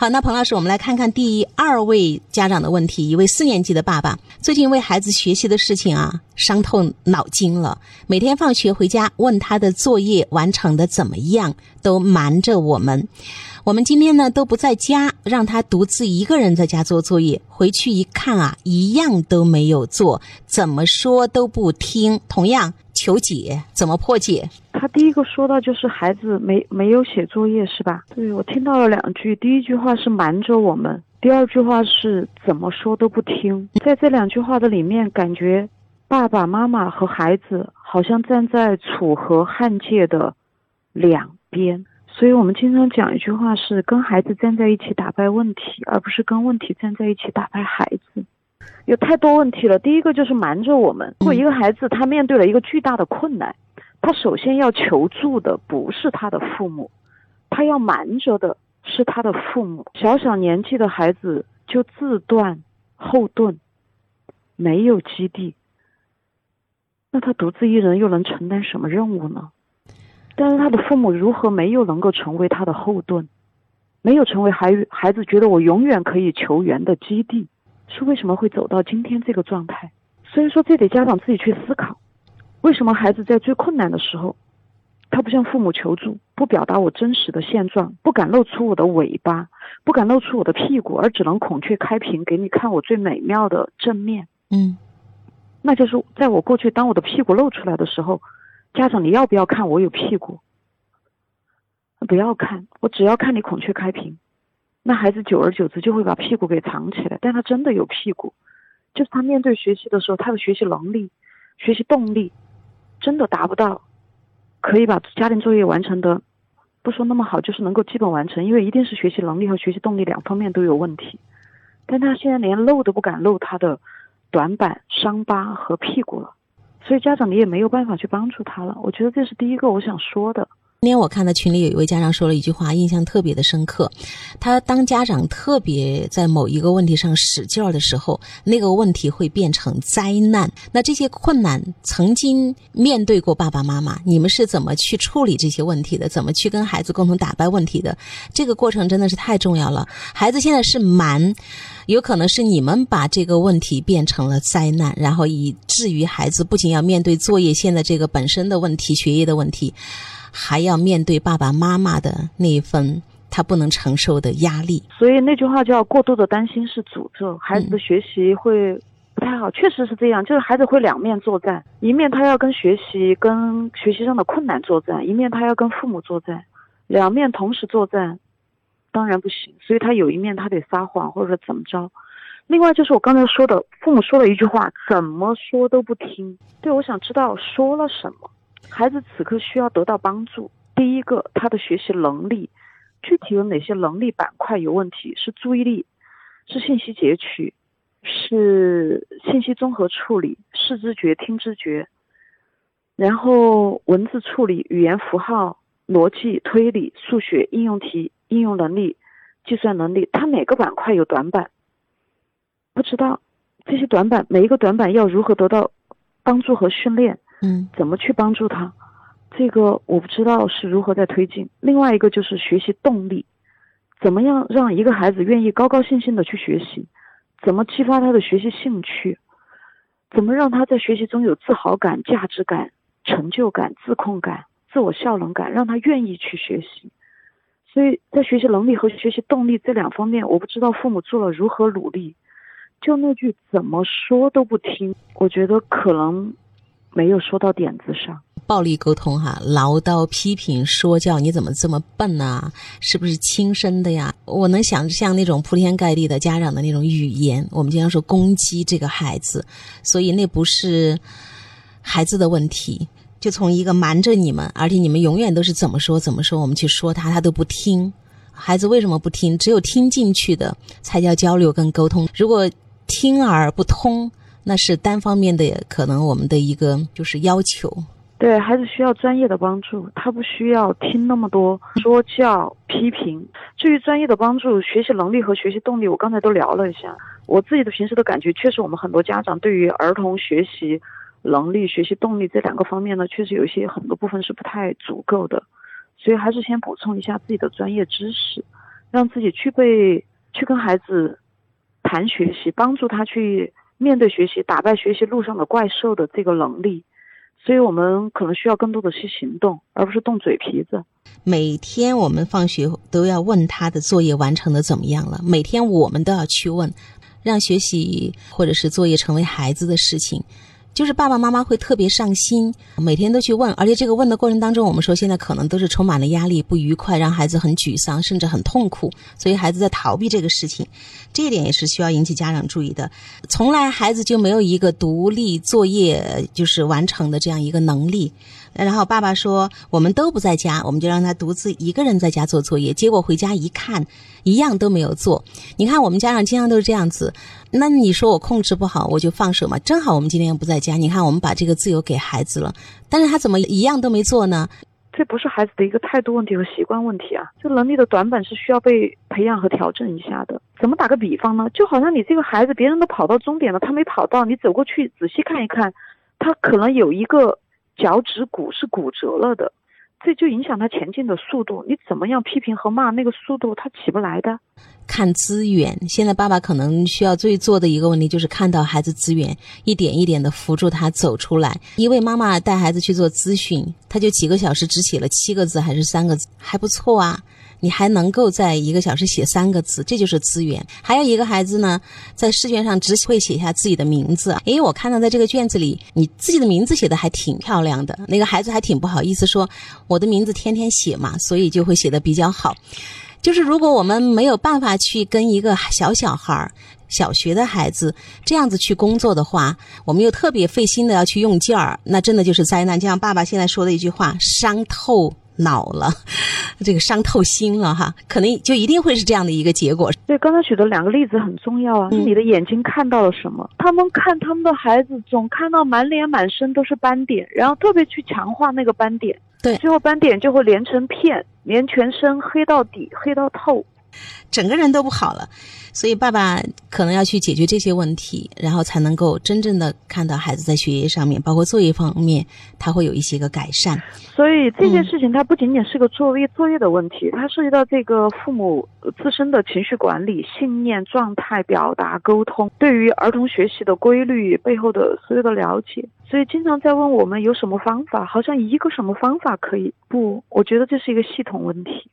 好，那彭老师，我们来看看第二位家长的问题。一位四年级的爸爸最近为孩子学习的事情啊伤透脑筋了，每天放学回家问他的作业完成的怎么样，都瞒着我们。我们今天呢都不在家，让他独自一个人在家做作业。回去一看啊，一样都没有做，怎么说都不听。同样求解，怎么破解？他第一个说到就是孩子没没有写作业是吧？对我听到了两句，第一句话是瞒着我们，第二句话是怎么说都不听。在这两句话的里面，感觉爸爸妈妈和孩子好像站在楚河汉界的两边。所以我们经常讲一句话是跟孩子站在一起打败问题，而不是跟问题站在一起打败孩子。有太多问题了，第一个就是瞒着我们。如果一个孩子他面对了一个巨大的困难，他首先要求助的不是他的父母，他要瞒着的是他的父母。小小年纪的孩子就自断后盾，没有基地，那他独自一人又能承担什么任务呢？但是他的父母如何没有能够成为他的后盾，没有成为孩孩子觉得我永远可以求援的基地，是为什么会走到今天这个状态？所以说，这得家长自己去思考，为什么孩子在最困难的时候，他不向父母求助，不表达我真实的现状，不敢露出我的尾巴，不敢露出我的屁股，而只能孔雀开屏给你看我最美妙的正面。嗯，那就是在我过去当我的屁股露出来的时候。家长，你要不要看我有屁股？不要看，我只要看你孔雀开屏。那孩子久而久之就会把屁股给藏起来，但他真的有屁股，就是他面对学习的时候，他的学习能力、学习动力真的达不到，可以把家庭作业完成的，不说那么好，就是能够基本完成，因为一定是学习能力和学习动力两方面都有问题。但他现在连露都不敢露他的短板、伤疤和屁股了。所以家长你也没有办法去帮助他了，我觉得这是第一个我想说的。今天我看到群里有一位家长说了一句话，印象特别的深刻。他当家长特别在某一个问题上使劲儿的时候，那个问题会变成灾难。那这些困难曾经面对过爸爸妈妈，你们是怎么去处理这些问题的？怎么去跟孩子共同打败问题的？这个过程真的是太重要了。孩子现在是瞒，有可能是你们把这个问题变成了灾难，然后以至于孩子不仅要面对作业现在这个本身的问题、学业的问题。还要面对爸爸妈妈的那一份他不能承受的压力，所以那句话叫“过度的担心是诅咒”，孩子的学习会不太好，确实是这样，就是孩子会两面作战，一面他要跟学习、跟学习上的困难作战，一面他要跟父母作战，两面同时作战，当然不行，所以他有一面他得撒谎或者怎么着。另外就是我刚才说的，父母说了一句话，怎么说都不听。对，我想知道说了什么。孩子此刻需要得到帮助。第一个，他的学习能力，具体有哪些能力板块有问题？是注意力，是信息截取，是信息综合处理，视知觉、听知觉，然后文字处理、语言符号、逻辑推理、数学应用题、应用能力、计算能力。他哪个板块有短板？不知道。这些短板，每一个短板要如何得到帮助和训练？嗯，怎么去帮助他？这个我不知道是如何在推进。另外一个就是学习动力，怎么样让一个孩子愿意高高兴兴的去学习？怎么激发他的学习兴趣？怎么让他在学习中有自豪感、价值感、成就感、自控感、自我效能感，让他愿意去学习？所以在学习能力和学习动力这两方面，我不知道父母做了如何努力。就那句怎么说都不听，我觉得可能。没有说到点子上，暴力沟通哈，唠叨、批评、说教，你怎么这么笨呢？是不是亲生的呀？我能想象那种铺天盖地的家长的那种语言，我们经常说攻击这个孩子，所以那不是孩子的问题，就从一个瞒着你们，而且你们永远都是怎么说怎么说，我们去说他，他都不听。孩子为什么不听？只有听进去的才叫交流跟沟通。如果听而不通。那是单方面的，可能我们的一个就是要求。对孩子需要专业的帮助，他不需要听那么多说教、批评。至于专业的帮助，学习能力和学习动力，我刚才都聊了一下。我自己的平时的感觉，确实我们很多家长对于儿童学习能力、学习动力这两个方面呢，确实有一些很多部分是不太足够的。所以还是先补充一下自己的专业知识，让自己具备去跟孩子谈学习，帮助他去面对学习、打败学习路上的怪兽的这个能力。所以我们可能需要更多的去行动，而不是动嘴皮子。每天我们放学都要问他的作业完成的怎么样了，每天我们都要去问，让学习或者是作业成为孩子的事情。就是爸爸妈妈会特别上心，每天都去问，而且这个问的过程当中，我们说现在可能都是充满了压力、不愉快，让孩子很沮丧，甚至很痛苦，所以孩子在逃避这个事情，这一点也是需要引起家长注意的。从来孩子就没有一个独立作业就是完成的这样一个能力。然后爸爸说我们都不在家，我们就让他独自一个人在家做作业。结果回家一看，一样都没有做。你看我们家长经常都是这样子。那你说我控制不好，我就放手嘛。正好我们今天不在家，你看我们把这个自由给孩子了，但是他怎么一样都没做呢？这不是孩子的一个态度问题和习惯问题啊，这能力的短板是需要被培养和调整一下的。怎么打个比方呢？就好像你这个孩子，别人都跑到终点了，他没跑到，你走过去仔细看一看，他可能有一个。脚趾骨是骨折了的，这就影响他前进的速度。你怎么样批评和骂那个速度，他起不来的。看资源，现在爸爸可能需要最做的一个问题就是看到孩子资源，一点一点的扶助他走出来。一位妈妈带孩子去做咨询，他就几个小时只写了七个字还是三个字，还不错啊。你还能够在一个小时写三个字，这就是资源。还有一个孩子呢，在试卷上只会写下自己的名字。诶，我看到在这个卷子里，你自己的名字写的还挺漂亮的。那个孩子还挺不好意思说，我的名字天天写嘛，所以就会写的比较好。就是如果我们没有办法去跟一个小小孩儿、小学的孩子这样子去工作的话，我们又特别费心的要去用劲儿，那真的就是灾难。就像爸爸现在说的一句话：伤透。恼了，这个伤透心了哈，可能就一定会是这样的一个结果。对，刚才举的两个例子很重要啊。你的眼睛看到了什么？他们看他们的孩子，总看到满脸满身都是斑点，然后特别去强化那个斑点，对，最后斑点就会连成片，连全身黑到底，黑到透。整个人都不好了，所以爸爸可能要去解决这些问题，然后才能够真正的看到孩子在学业上面，包括作业方面，他会有一些个改善。所以这件事情它不仅仅是个作业作业的问题，它涉及到这个父母自身的情绪管理、信念、状态、表达、沟通，对于儿童学习的规律背后的所有的了解。所以经常在问我们有什么方法，好像一个什么方法可以？不，我觉得这是一个系统问题。